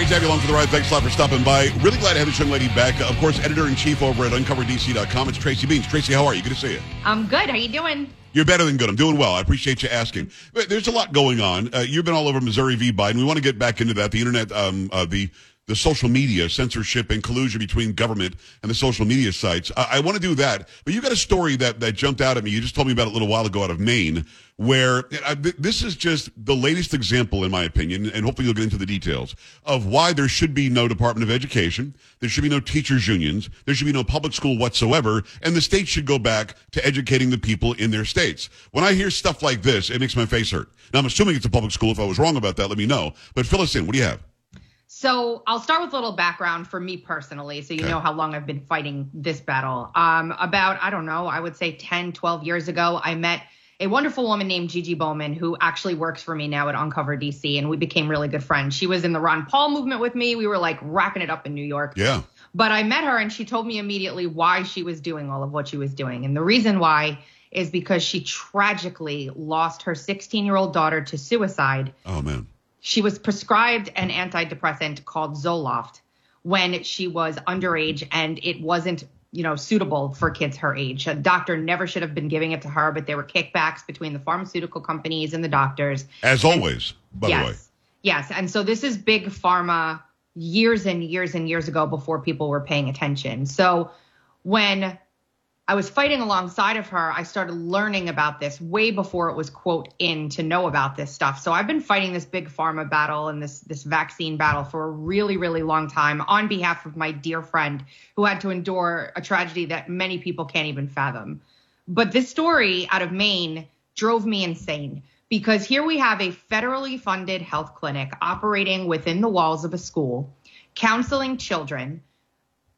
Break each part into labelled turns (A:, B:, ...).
A: Great to have you along for the ride. Thanks a lot for stopping by. Really glad to have this young lady back. Of course, editor in chief over at uncoverdc.com. It's Tracy Beanz. Tracy, how are you? Good to see you.
B: I'm good. How are you doing?
A: You're better than good. I'm doing well. I appreciate you asking. But there's a lot going on. Uh, you've been all over Missouri v. Biden. We want to get back into that. The internet, um, uh, the the social media censorship and collusion between government and the social media sites. I, I want to do that. But you got a story that, that jumped out at me. You just told me about it a little while ago out of Maine, where uh, th- this is just the latest example, in my opinion, and hopefully you'll get into the details of why there should be no Department of Education. There should be no teachers unions. There should be no public school whatsoever. And the state should go back to educating the people in their states. When I hear stuff like this, it makes my face hurt. Now, I'm assuming it's a public school. If I was wrong about that, let me know. But fill us in. What do you have?
B: So I'll start with a little background for me personally, so you
A: Okay.
B: know how long I've been fighting this battle. Um, about, I don't know, I would say 10, 12 years ago, I met a wonderful woman named Gigi Bowman who actually works for me now at Uncover DC, and we became really good friends. She was in the Ron Paul movement with me. We were like racking it up in New York.
A: Yeah.
B: But I met her and she told me immediately why she was doing all of what she was doing. And the reason why is because she tragically lost her 16 year old daughter to suicide
A: Oh, man.
B: She was prescribed an antidepressant called Zoloft when she was underage and it wasn't you know suitable for kids her age. A doctor never should have been giving it to her but there were kickbacks between the pharmaceutical companies and the doctors.
A: As always, by
B: yes
A: the way.
B: yes. And so this is big pharma years and years and years ago before people were paying attention. So when I was fighting alongside of her, I started learning about this way before it was quote in to know about this stuff. So I've been fighting this big pharma battle and this this vaccine battle for a really really long time on behalf of my dear friend who had to endure a tragedy that many people can't even fathom. But this story out of Maine drove me insane because here we have a federally funded health clinic operating within the walls of a school, counseling children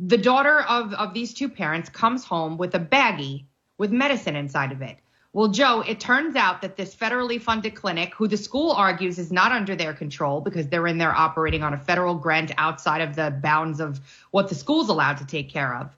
B: the daughter of, of these two parents comes home with a baggie with medicine inside of it. Well, Joe, it turns out that this federally funded clinic, who the school argues is not under their control because they're in there operating on a federal grant outside of the bounds of what the school's allowed to take care of,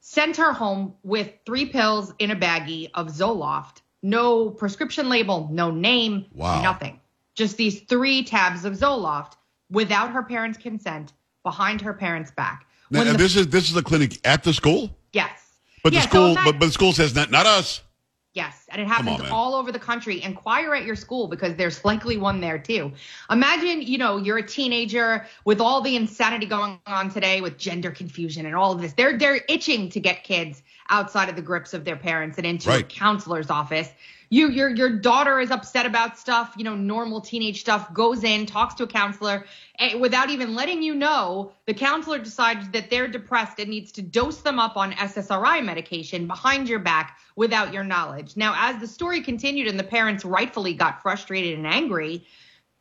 B: sent her home with three pills in a baggie of Zoloft, no prescription label, no name,
A: Wow.
B: nothing. Just these three tabs of Zoloft without her parents' consent behind her parents' back.
A: Now,
B: the-
A: this is this is a clinic at the school,
B: Yes.
A: but
B: Yeah,
A: the
B: so
A: school,
B: ima-
A: but, but the school says not not us.
B: Yes, and it happens
A: man.
B: all over the country. Inquire at your school because there's likely one there too. Imagine, you know, you're a teenager with all the insanity going on today with gender confusion and all of this. They're they're itching to get kids outside of the grips of their parents and into a counselor's office. You your your daughter is upset about stuff, you know, normal teenage stuff, goes in, talks to a counselor, eh, without even letting you know, the counselor decides that they're depressed and needs to dose them up on SSRI medication behind your back without your knowledge. Now, as the story continued and the parents rightfully got frustrated and angry,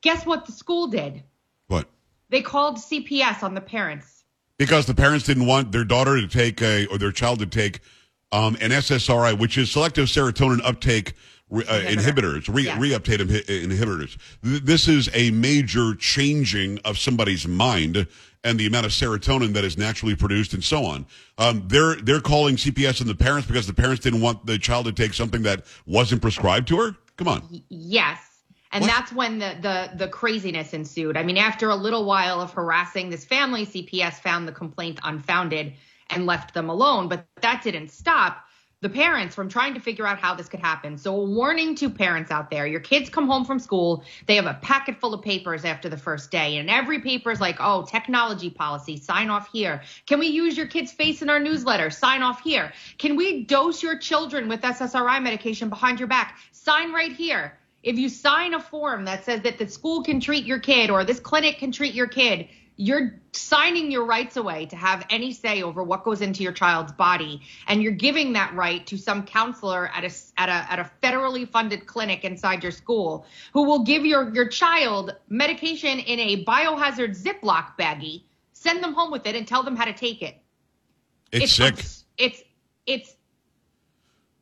B: guess what the school did?
A: What?
B: They called CPS on the parents.
A: Because the parents didn't want their daughter to take a or their child to take um, an SSRI, which is selective serotonin uptake re, uh,
B: Inhibitor.
A: inhibitors, re,
B: Yes.
A: reuptake inhibitors. This is a major changing of somebody's mind and the amount of serotonin that is naturally produced and so on. Um, they're they're calling CPS and the parents because the parents didn't want the child to take something that wasn't prescribed to her. Come on.
B: Yes. And
A: What?
B: that's when the, the the craziness ensued. I mean, after a little while of harassing this family, CPS found the complaint unfounded and left them alone. But that didn't stop the parents from trying to figure out how this could happen. So, a warning to parents out there your kids come home from school, they have a packet full of papers after the first day, and every paper is like, oh, technology policy, sign off here. Can we use your kid's face in our newsletter? Sign off here. Can we dose your children with SSRI medication behind your back? Sign right here. If you sign a form that says that the school can treat your kid or this clinic can treat your kid, you're signing your rights away to have any say over what goes into your child's body. And you're giving that right to some counselor at a at a at a federally funded clinic inside your school who will give your your child medication in a biohazard ziploc baggie send them home with it and tell them how to take it.
A: It's, it's sick.
B: it's it's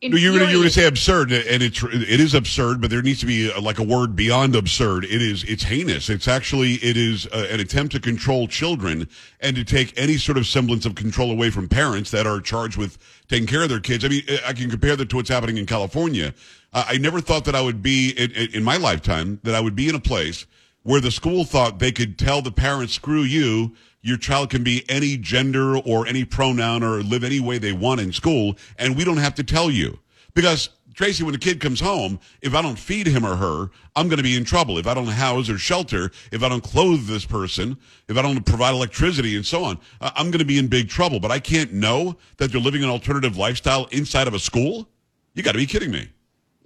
A: no, you were, you were going to say absurd, and it's it is absurd, but there needs to be a, uh, like a word beyond absurd. It is it's heinous. It's actually it is uh, an attempt to control children and to take any sort of semblance of control away from parents that are charged with taking care of their kids. I mean, I can compare that to what's happening in California. Uh, I never thought that I would be in, in my lifetime that I would be in a place where the school thought they could tell the parents, "Screw you." Your child can be any gender or any pronoun or live any way they want in school, and we don't have to tell you. Because, Tracy, when the kid comes home, if I don't feed him or her, I'm going to be in trouble. If I don't house or shelter, if I don't clothe this person, if I don't provide electricity and so on, I'm going to be in big trouble. But I can't know that they're living an alternative lifestyle inside of a school? You got to be kidding me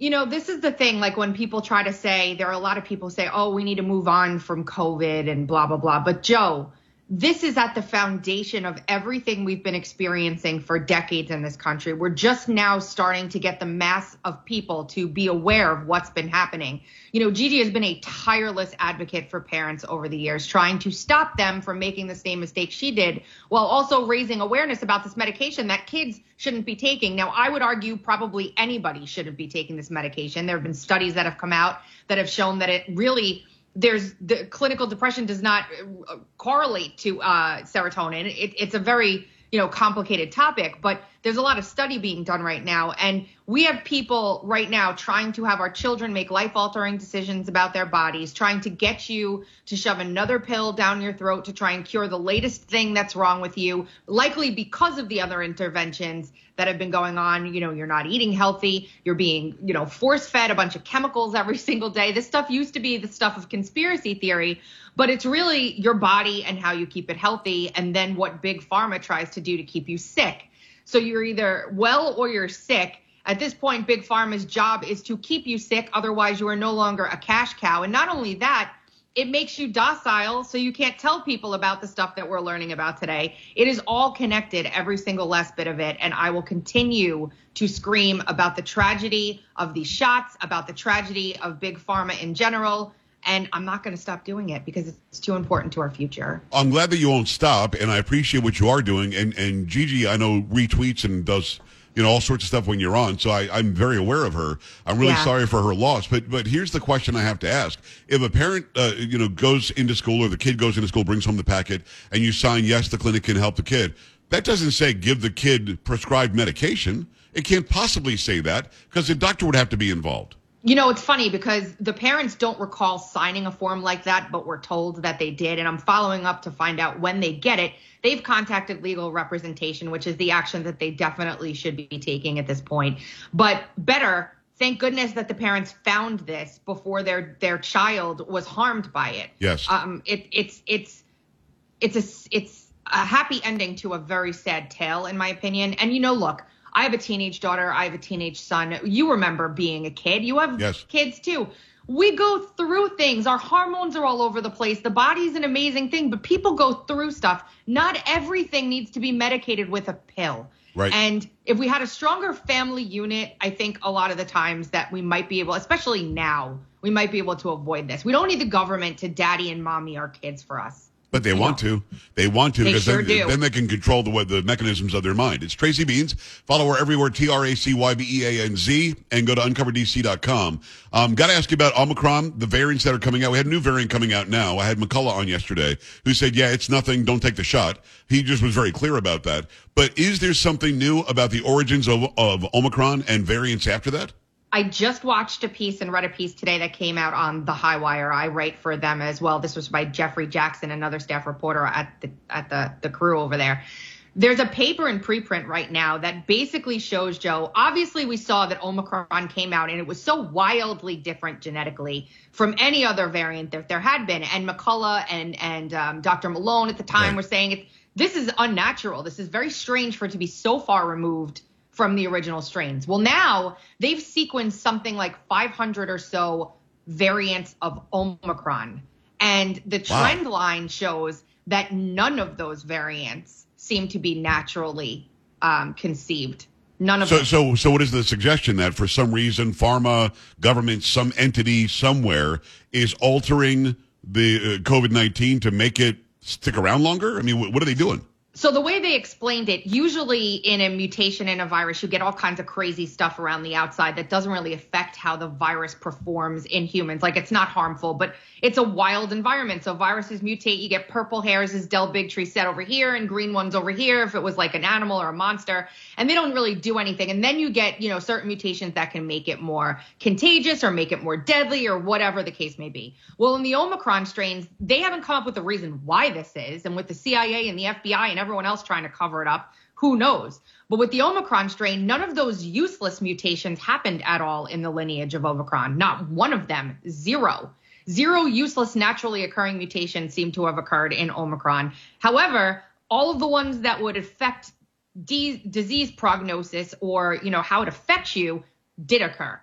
B: you know, this is the thing. Like when people try to say, there are a lot of people say, oh, we need to move on from COVID and blah, blah, blah. But Joe, this is at the foundation of everything we've been experiencing for decades in this country. We're just now starting to get the mass of people to be aware of what's been happening. You know, Gigi has been a tireless advocate for parents over the years, trying to stop them from making the same mistake she did, while also raising awareness about this medication that kids shouldn't be taking. Now, I would argue probably anybody shouldn't be taking this medication. There have been studies that have come out that have shown that it really there's the clinical depression does not uh, correlate to uh, serotonin. It, it's a very you know complicated topic, but there's a lot of study being done right now, and we have people right now trying to have our children make life altering decisions about their bodies, trying to get you to shove another pill down your throat to try and cure the latest thing that's wrong with you, likely because of the other interventions that have been going on. You know, you're not eating healthy, you're being, you know, force fed a bunch of chemicals every single day. This stuff used to be the stuff of conspiracy theory, but it's really your body and how you keep it healthy, and then what big pharma tries to do to keep you sick. So you're either well or you're sick at this point, Big Pharma's job is to keep you sick. Otherwise, you are no longer a cash cow. And not only that, it makes you docile so you can't tell people about the stuff that we're learning about today. It is all connected, every single last bit of it. And I will continue to scream about the tragedy of these shots, about the tragedy of Big Pharma in general. And I'm not going to stop doing it because it's too important to our future.
A: I'm glad that you won't stop, and I appreciate what you are doing. And and Gigi, I know retweets and does you know, all sorts of stuff when you're on. So I, am very aware of her. I'm really yeah. sorry for her loss. But but here's the question I have to ask: If a parent, uh, you know, goes into school or the kid goes into school, brings home the packet, and you sign yes, the clinic can help the kid. That doesn't say give the kid prescribed medication. It can't possibly say that because the doctor would have to be involved.
B: You know, it's funny because the parents don't recall signing a form like that, but we're told that they did. And I'm following up to find out when they get it. They've contacted legal representation, which is the action that they definitely should be taking at this point. But better, thank goodness that the parents found this before their their child was harmed by it.
A: Yes.
B: Um, it, it's it's it's a it's a happy ending to a very sad tale, in my opinion. And you know, look, I have a teenage daughter. I have a teenage son. You remember being a kid. You have
A: yes.
B: kids too. We go through things. Our hormones are all over the place. The body's an amazing thing, but people go through stuff. Not everything needs to be medicated with a pill.
A: Right.
B: And if we had a stronger family unit, I think a lot of the times that we might be able, especially now, we might be able to avoid this. We don't need the government to daddy and mommy our kids for us.
A: But they want to. They want to because
B: sure
A: then, then, they can control the the mechanisms of their mind. It's Tracy Beanz. Follow her everywhere, T R A C Y B E A N Z, and go to uncoverdc.com. Um, Got to ask you about Omicron, the variants that are coming out. We had a new variant coming out now. I had McCullough on yesterday who said, yeah, it's nothing. Don't take the shot. He just was very clear about that. But is there something new about the origins of, of Omicron and variants after that?
B: I just watched a piece and read a piece today that came out on the High Wire. I write for them as well. This was by Jefferey Jaxen, another staff reporter at the at the the crew over there. There's a paper in preprint right now that basically shows Joe. Obviously, we saw that Omicron came out and it was so wildly different genetically from any other variant that there had been. And McCullough and and um, Dr. Malone at the time right. were saying it. This is unnatural. This is very strange for it to be so far removed from the original strains. Well, now they've sequenced something like 500 or so variants of Omicron. And the trend wow. line shows that none of those variants seem to be naturally um, conceived. None of
A: so,
B: them.
A: so, so, what is the suggestion that for some reason, pharma, government, some entity somewhere is altering the uh, COVID nineteen to make it stick around longer? I mean, wh- what are they doing?
B: So the way they explained it, usually in a mutation in a virus, you get all kinds of crazy stuff around the outside that doesn't really affect how the virus performs in humans. Like it's not harmful, but it's a wild environment. So viruses mutate. You get purple hairs, as Del Bigtree said over here, and green ones over here if it was like an animal or a monster. And they don't really do anything. And then you get, you know, certain mutations that can make it more contagious or make it more deadly or whatever the case may be. Well, in the Omicron strains, they haven't come up with a reason why this is. And with the CIA and the FBI and everyone else trying to cover it up, who knows? But with the Omicron strain, none of those useless mutations happened at all in the lineage of Omicron. Not one of them. Zero. Zero useless naturally occurring mutations seem to have occurred in Omicron. However, all of the ones that would affect de- disease prognosis or, you know, how it affects you did occur.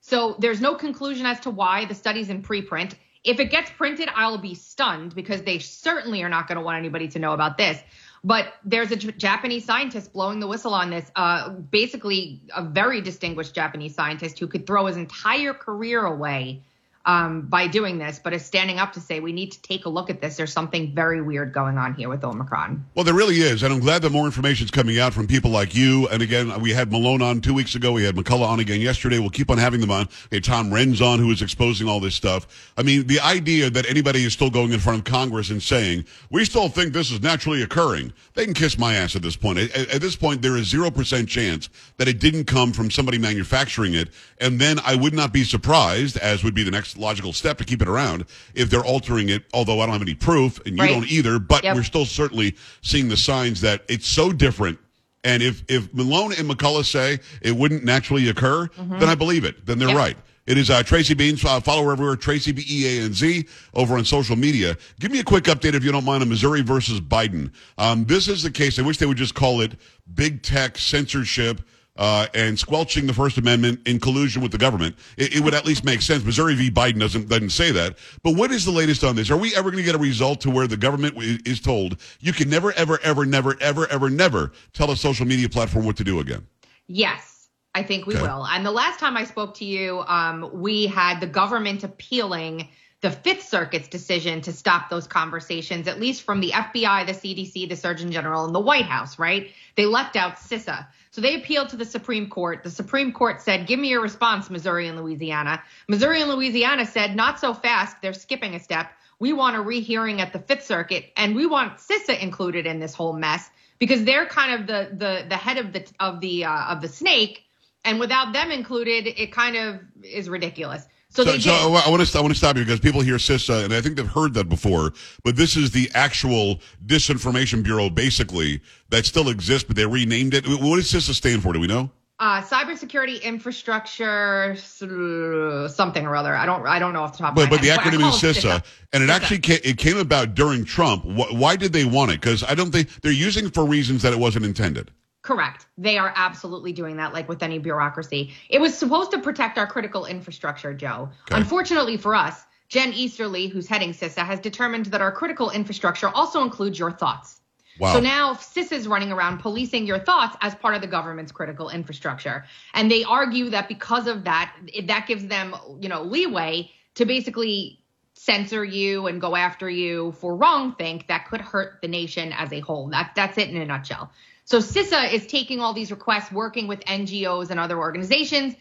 B: So there's no conclusion as to why the study's in preprint. If it gets printed, I'll be stunned because they certainly are not going to want anybody to know about this. But there's a Japanese scientist blowing the whistle on this, uh, basically a very distinguished Japanese scientist who could throw his entire career away um, by doing this, but is standing up to say we need to take a look at this. There's something very weird going on here with Omicron.
A: Well, there really is, and I'm glad that more information is coming out from people like you. And again, we had Malone on two weeks ago. We had McCullough on again yesterday. We'll keep on having them on. We had Tom Renz on, who is exposing all this stuff. I mean, the idea that anybody is still going in front of Congress and saying we still think this is naturally occurring, they can kiss my ass at this point. At, at this point, there is zero percent chance that it didn't come from somebody manufacturing it. And then I would not be surprised, as would be the next logical step to keep it around, if they're altering it. Although I don't have any proof, and you
B: Right.
A: don't either. But
B: Yep.
A: we're still certainly seeing the signs that it's so different. And if, if Malone and McCullough say it wouldn't naturally occur, then I believe it. Then they're
B: Yep.
A: right. It is uh, Tracy Beanz. Uh, follow her everywhere, Tracy B E A N Z, over on social media. Give me a quick update, if you don't mind, on Missouri versus Biden. Um, this is the case. I wish they would just call it big tech censorship. Uh, and squelching the First Amendment in collusion with the government, it, it would at least make sense. Missouri v. Biden doesn't doesn't say that. But what is the latest on this? Are we ever going to get a result to where the government is told you can never, ever, ever, never, ever, ever, never tell a social media platform what to do again?
B: Yes, I think we
A: Okay.
B: will. And the last time I spoke to you, um, we had the government appealing the Fifth Circuit's decision to stop those conversations, at least from the FBI, the CDC, the Surgeon General, and the White House, right? They left out CISA. So they appealed to the Supreme Court. The Supreme Court said, Give me your response, Missouri and Louisiana. Missouri and Louisiana said, Not so fast. They're skipping a step. We want a rehearing at the Fifth Circuit, and we want CISA included in this whole mess because they're kind of the the the head of the of the uh, of the snake, and without them included, it kind of is ridiculous. So,
A: So, so. I want to I want to stop you because people hear CISA, and I think they've heard that before. But this is the actual disinformation bureau, basically that still exists, but they renamed it. What does CISA stand for? Do we know?
B: uh, cybersecurity infrastructure, something or other. I don't I don't know off the top of
A: But but the acronym is CISA, and it
B: CISA.
A: actually came, it came about during Trump. Wh- Why did they want it? Because I don't think they're using it for reasons that it wasn't intended.
B: Correct. They are absolutely doing that, like with any bureaucracy. It was supposed to protect our critical infrastructure, Joe.
A: Okay.
B: Unfortunately for us, Jen Easterly, who's heading CISA, has determined that our critical infrastructure also includes your thoughts.
A: Wow.
B: So now CISA is running around policing your thoughts as part of the government's critical infrastructure. And they argue that because of that, it- that gives them, you know, leeway to basically censor you and go after you for wrong think that could hurt the nation as a whole. That that's it in a nutshell. So CISA is taking all these requests, working with NGOs and other organizations,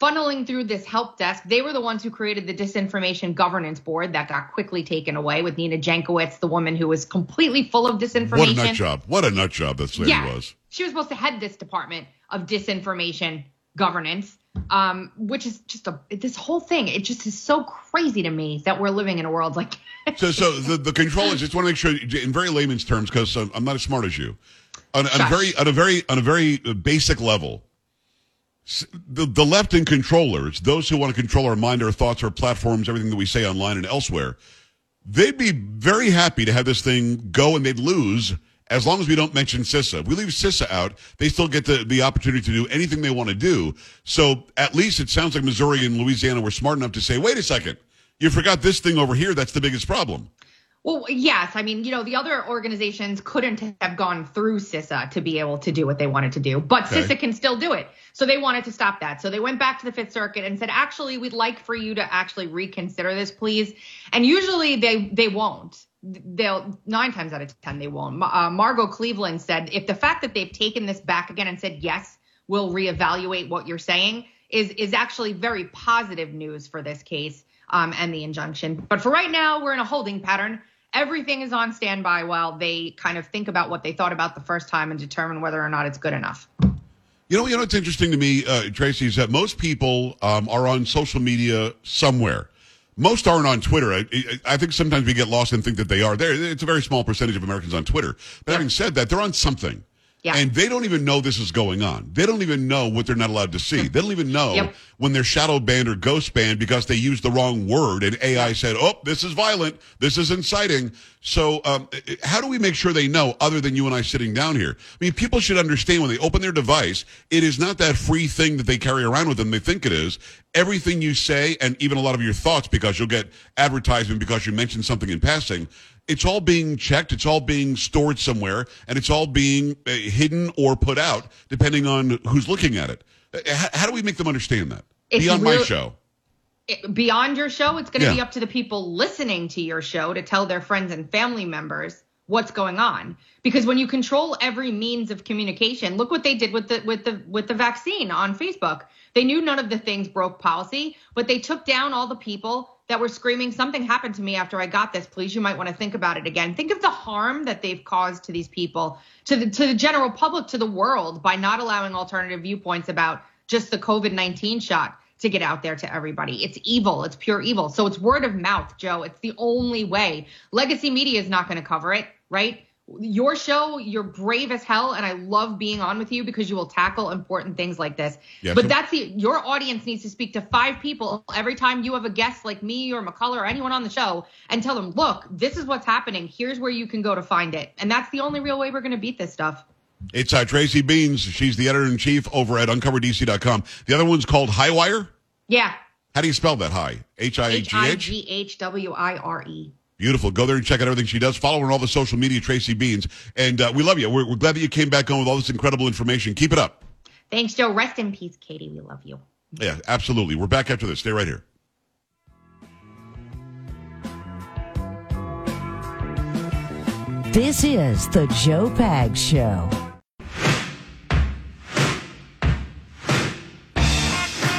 B: funneling through this help desk. They were the ones who created the disinformation governance board that got quickly taken away with Nina Jankowicz, the woman who was completely full of disinformation.
A: What a nut job! What a nut job this lady
B: Yeah.
A: was.
B: She was supposed to head this department of disinformation governance, um, which is just a this whole thing. It just is so crazy to me that we're living in a world like.
A: So, so the, the controllers. Just want to make sure, in very layman's terms, because I'm, I'm not as smart as you. On, on a very, on a very, on a very basic level, the the left and controllers, those who want to control our mind, our thoughts, our platforms, everything that we say online and elsewhere, they'd be very happy to have this thing go and they'd lose as long as we don't mention CISA. If we leave CISA out, they still get the, the opportunity to do anything they want to do. So at least it sounds like Missouri and Louisiana were smart enough to say, wait a second, you forgot this thing over here. That's the biggest problem.
B: Well, yes. I mean, you know, the other organizations couldn't have gone through CISA to be able to do what they wanted to do, but okay. CISA can still do it. So they wanted to stop that. So they went back to the Fifth Circuit and said, actually, we'd like for you to actually reconsider this, please. And usually they they won't. They'll nine times out of ten they won't. Uh, Margot Cleveland said, if the fact that they've taken this back again and said yes, we'll reevaluate what you're saying is is actually very positive news for this case um, and the injunction. But for right now, we're in a holding pattern everything is on standby while they kind of think about what they thought about the first time and determine whether or not it's good enough.
A: You know, you know, it's interesting to me, uh, Tracy, is that most people um, are on social media somewhere. Most aren't on Twitter. I, I, think sometimes we get lost and think that they are there. It's a very small percentage of Americans on Twitter. But having said that, they're on something. Yeah. And they don't even know this is going on. They don't even know what they're not allowed to see. They don't even know yep. when they're shadow banned or ghost banned because they used the wrong word and AI said, oh, this is violent. This is inciting. So um, how do we make sure they know other than you and I sitting down here? I mean, people should understand when they open their device, it is not that free thing that they carry around with them. They think it is. Everything you say and even a lot of your thoughts because you'll get advertisement because you mentioned something in passing it's all being checked, it's all being stored somewhere, and it's all being uh, hidden or put out depending on who's looking at it. Uh, how, how do we make them understand that it's beyond my show?
B: It, beyond your show, it's going to yeah. be up to the people listening to your show to tell their friends and family members what's going on because when you control every means of communication look what they did with the with the with the vaccine on facebook they knew none of the things broke policy but they took down all the people that were screaming, Something happened to me after I got this. Please, you might want to think about it again. Think of the harm that they've caused to these people, to the, to the general public, to the world by not allowing alternative viewpoints about just the COVID 19 shot to get out there to everybody. It's evil. It's pure evil. So it's word of mouth, Joe. It's the only way. Legacy media is not going to cover it, right? your show, you're brave as hell, and I love being on with you because you will tackle important things like this. Yes, but that's the your audience needs to speak to five people every time you have a guest like me or McCullough or anyone on the show and tell them, look, this is what's happening. Here's where you can go to find it. And that's the only real way we're gonna beat this stuff.
A: It's uh, Tracy Beanz. She's the editor in chief over at uncoverdc.com. The other one's called Highwire.
B: Yeah.
A: How do you spell that? High. H I G H.
B: H I G H W I R E.
A: Beautiful. Go there and check out everything she does. Follow her on all the social media, Tracy Beanz. And uh, we love you. We're, we're glad that you came back on with all this incredible information. Keep it up.
B: Thanks, Joe. Rest in peace, Katie. We love you.
A: Yeah, absolutely. We're back after this. Stay right here.
C: This is the Joe Pags Show.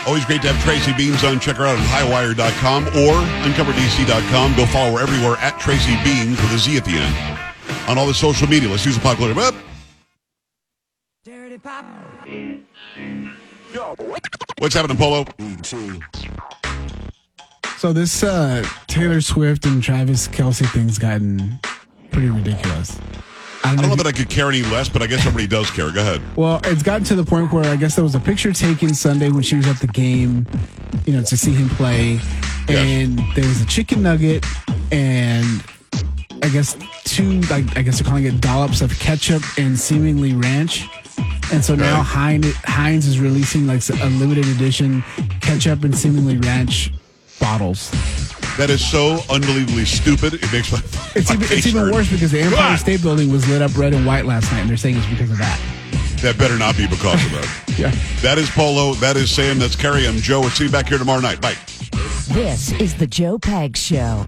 A: Always great to have Tracy Beanz on. Check her out at highwire.com or uncoverdc.com. Go follow her everywhere at Tracy Beanz with a Z at the end. On all the social media. Let's use a popular. Up. Dirty Pop. What's happening, Polo?
D: So this uh, Taylor Swift and Travis Kelce thing's gotten pretty ridiculous.
A: I don't, know, that I could care any less, but I guess somebody does care. Go ahead.
D: Well, it's gotten to the point where I guess there was a picture taken Sunday when she was at the game, you know, to see him play, and yes. there was a chicken nugget and I guess two, like I guess they're calling it dollops of ketchup and seemingly ranch. And so now Heinz, Heinz is releasing like a limited edition ketchup and seemingly ranch bottles.
A: That is so unbelievably stupid. It makes my.
D: It's,
A: my
D: even, it's even, worse because the Empire God. State Building was lit up red and white last night, and they're saying it's because of that.
A: That better not be because of that.
D: yeah.
A: That is Polo. That is Sam. That's Carrie. I'm Joe. We'll see you back here tomorrow night. Bye.
C: This is the Joe Pags Show.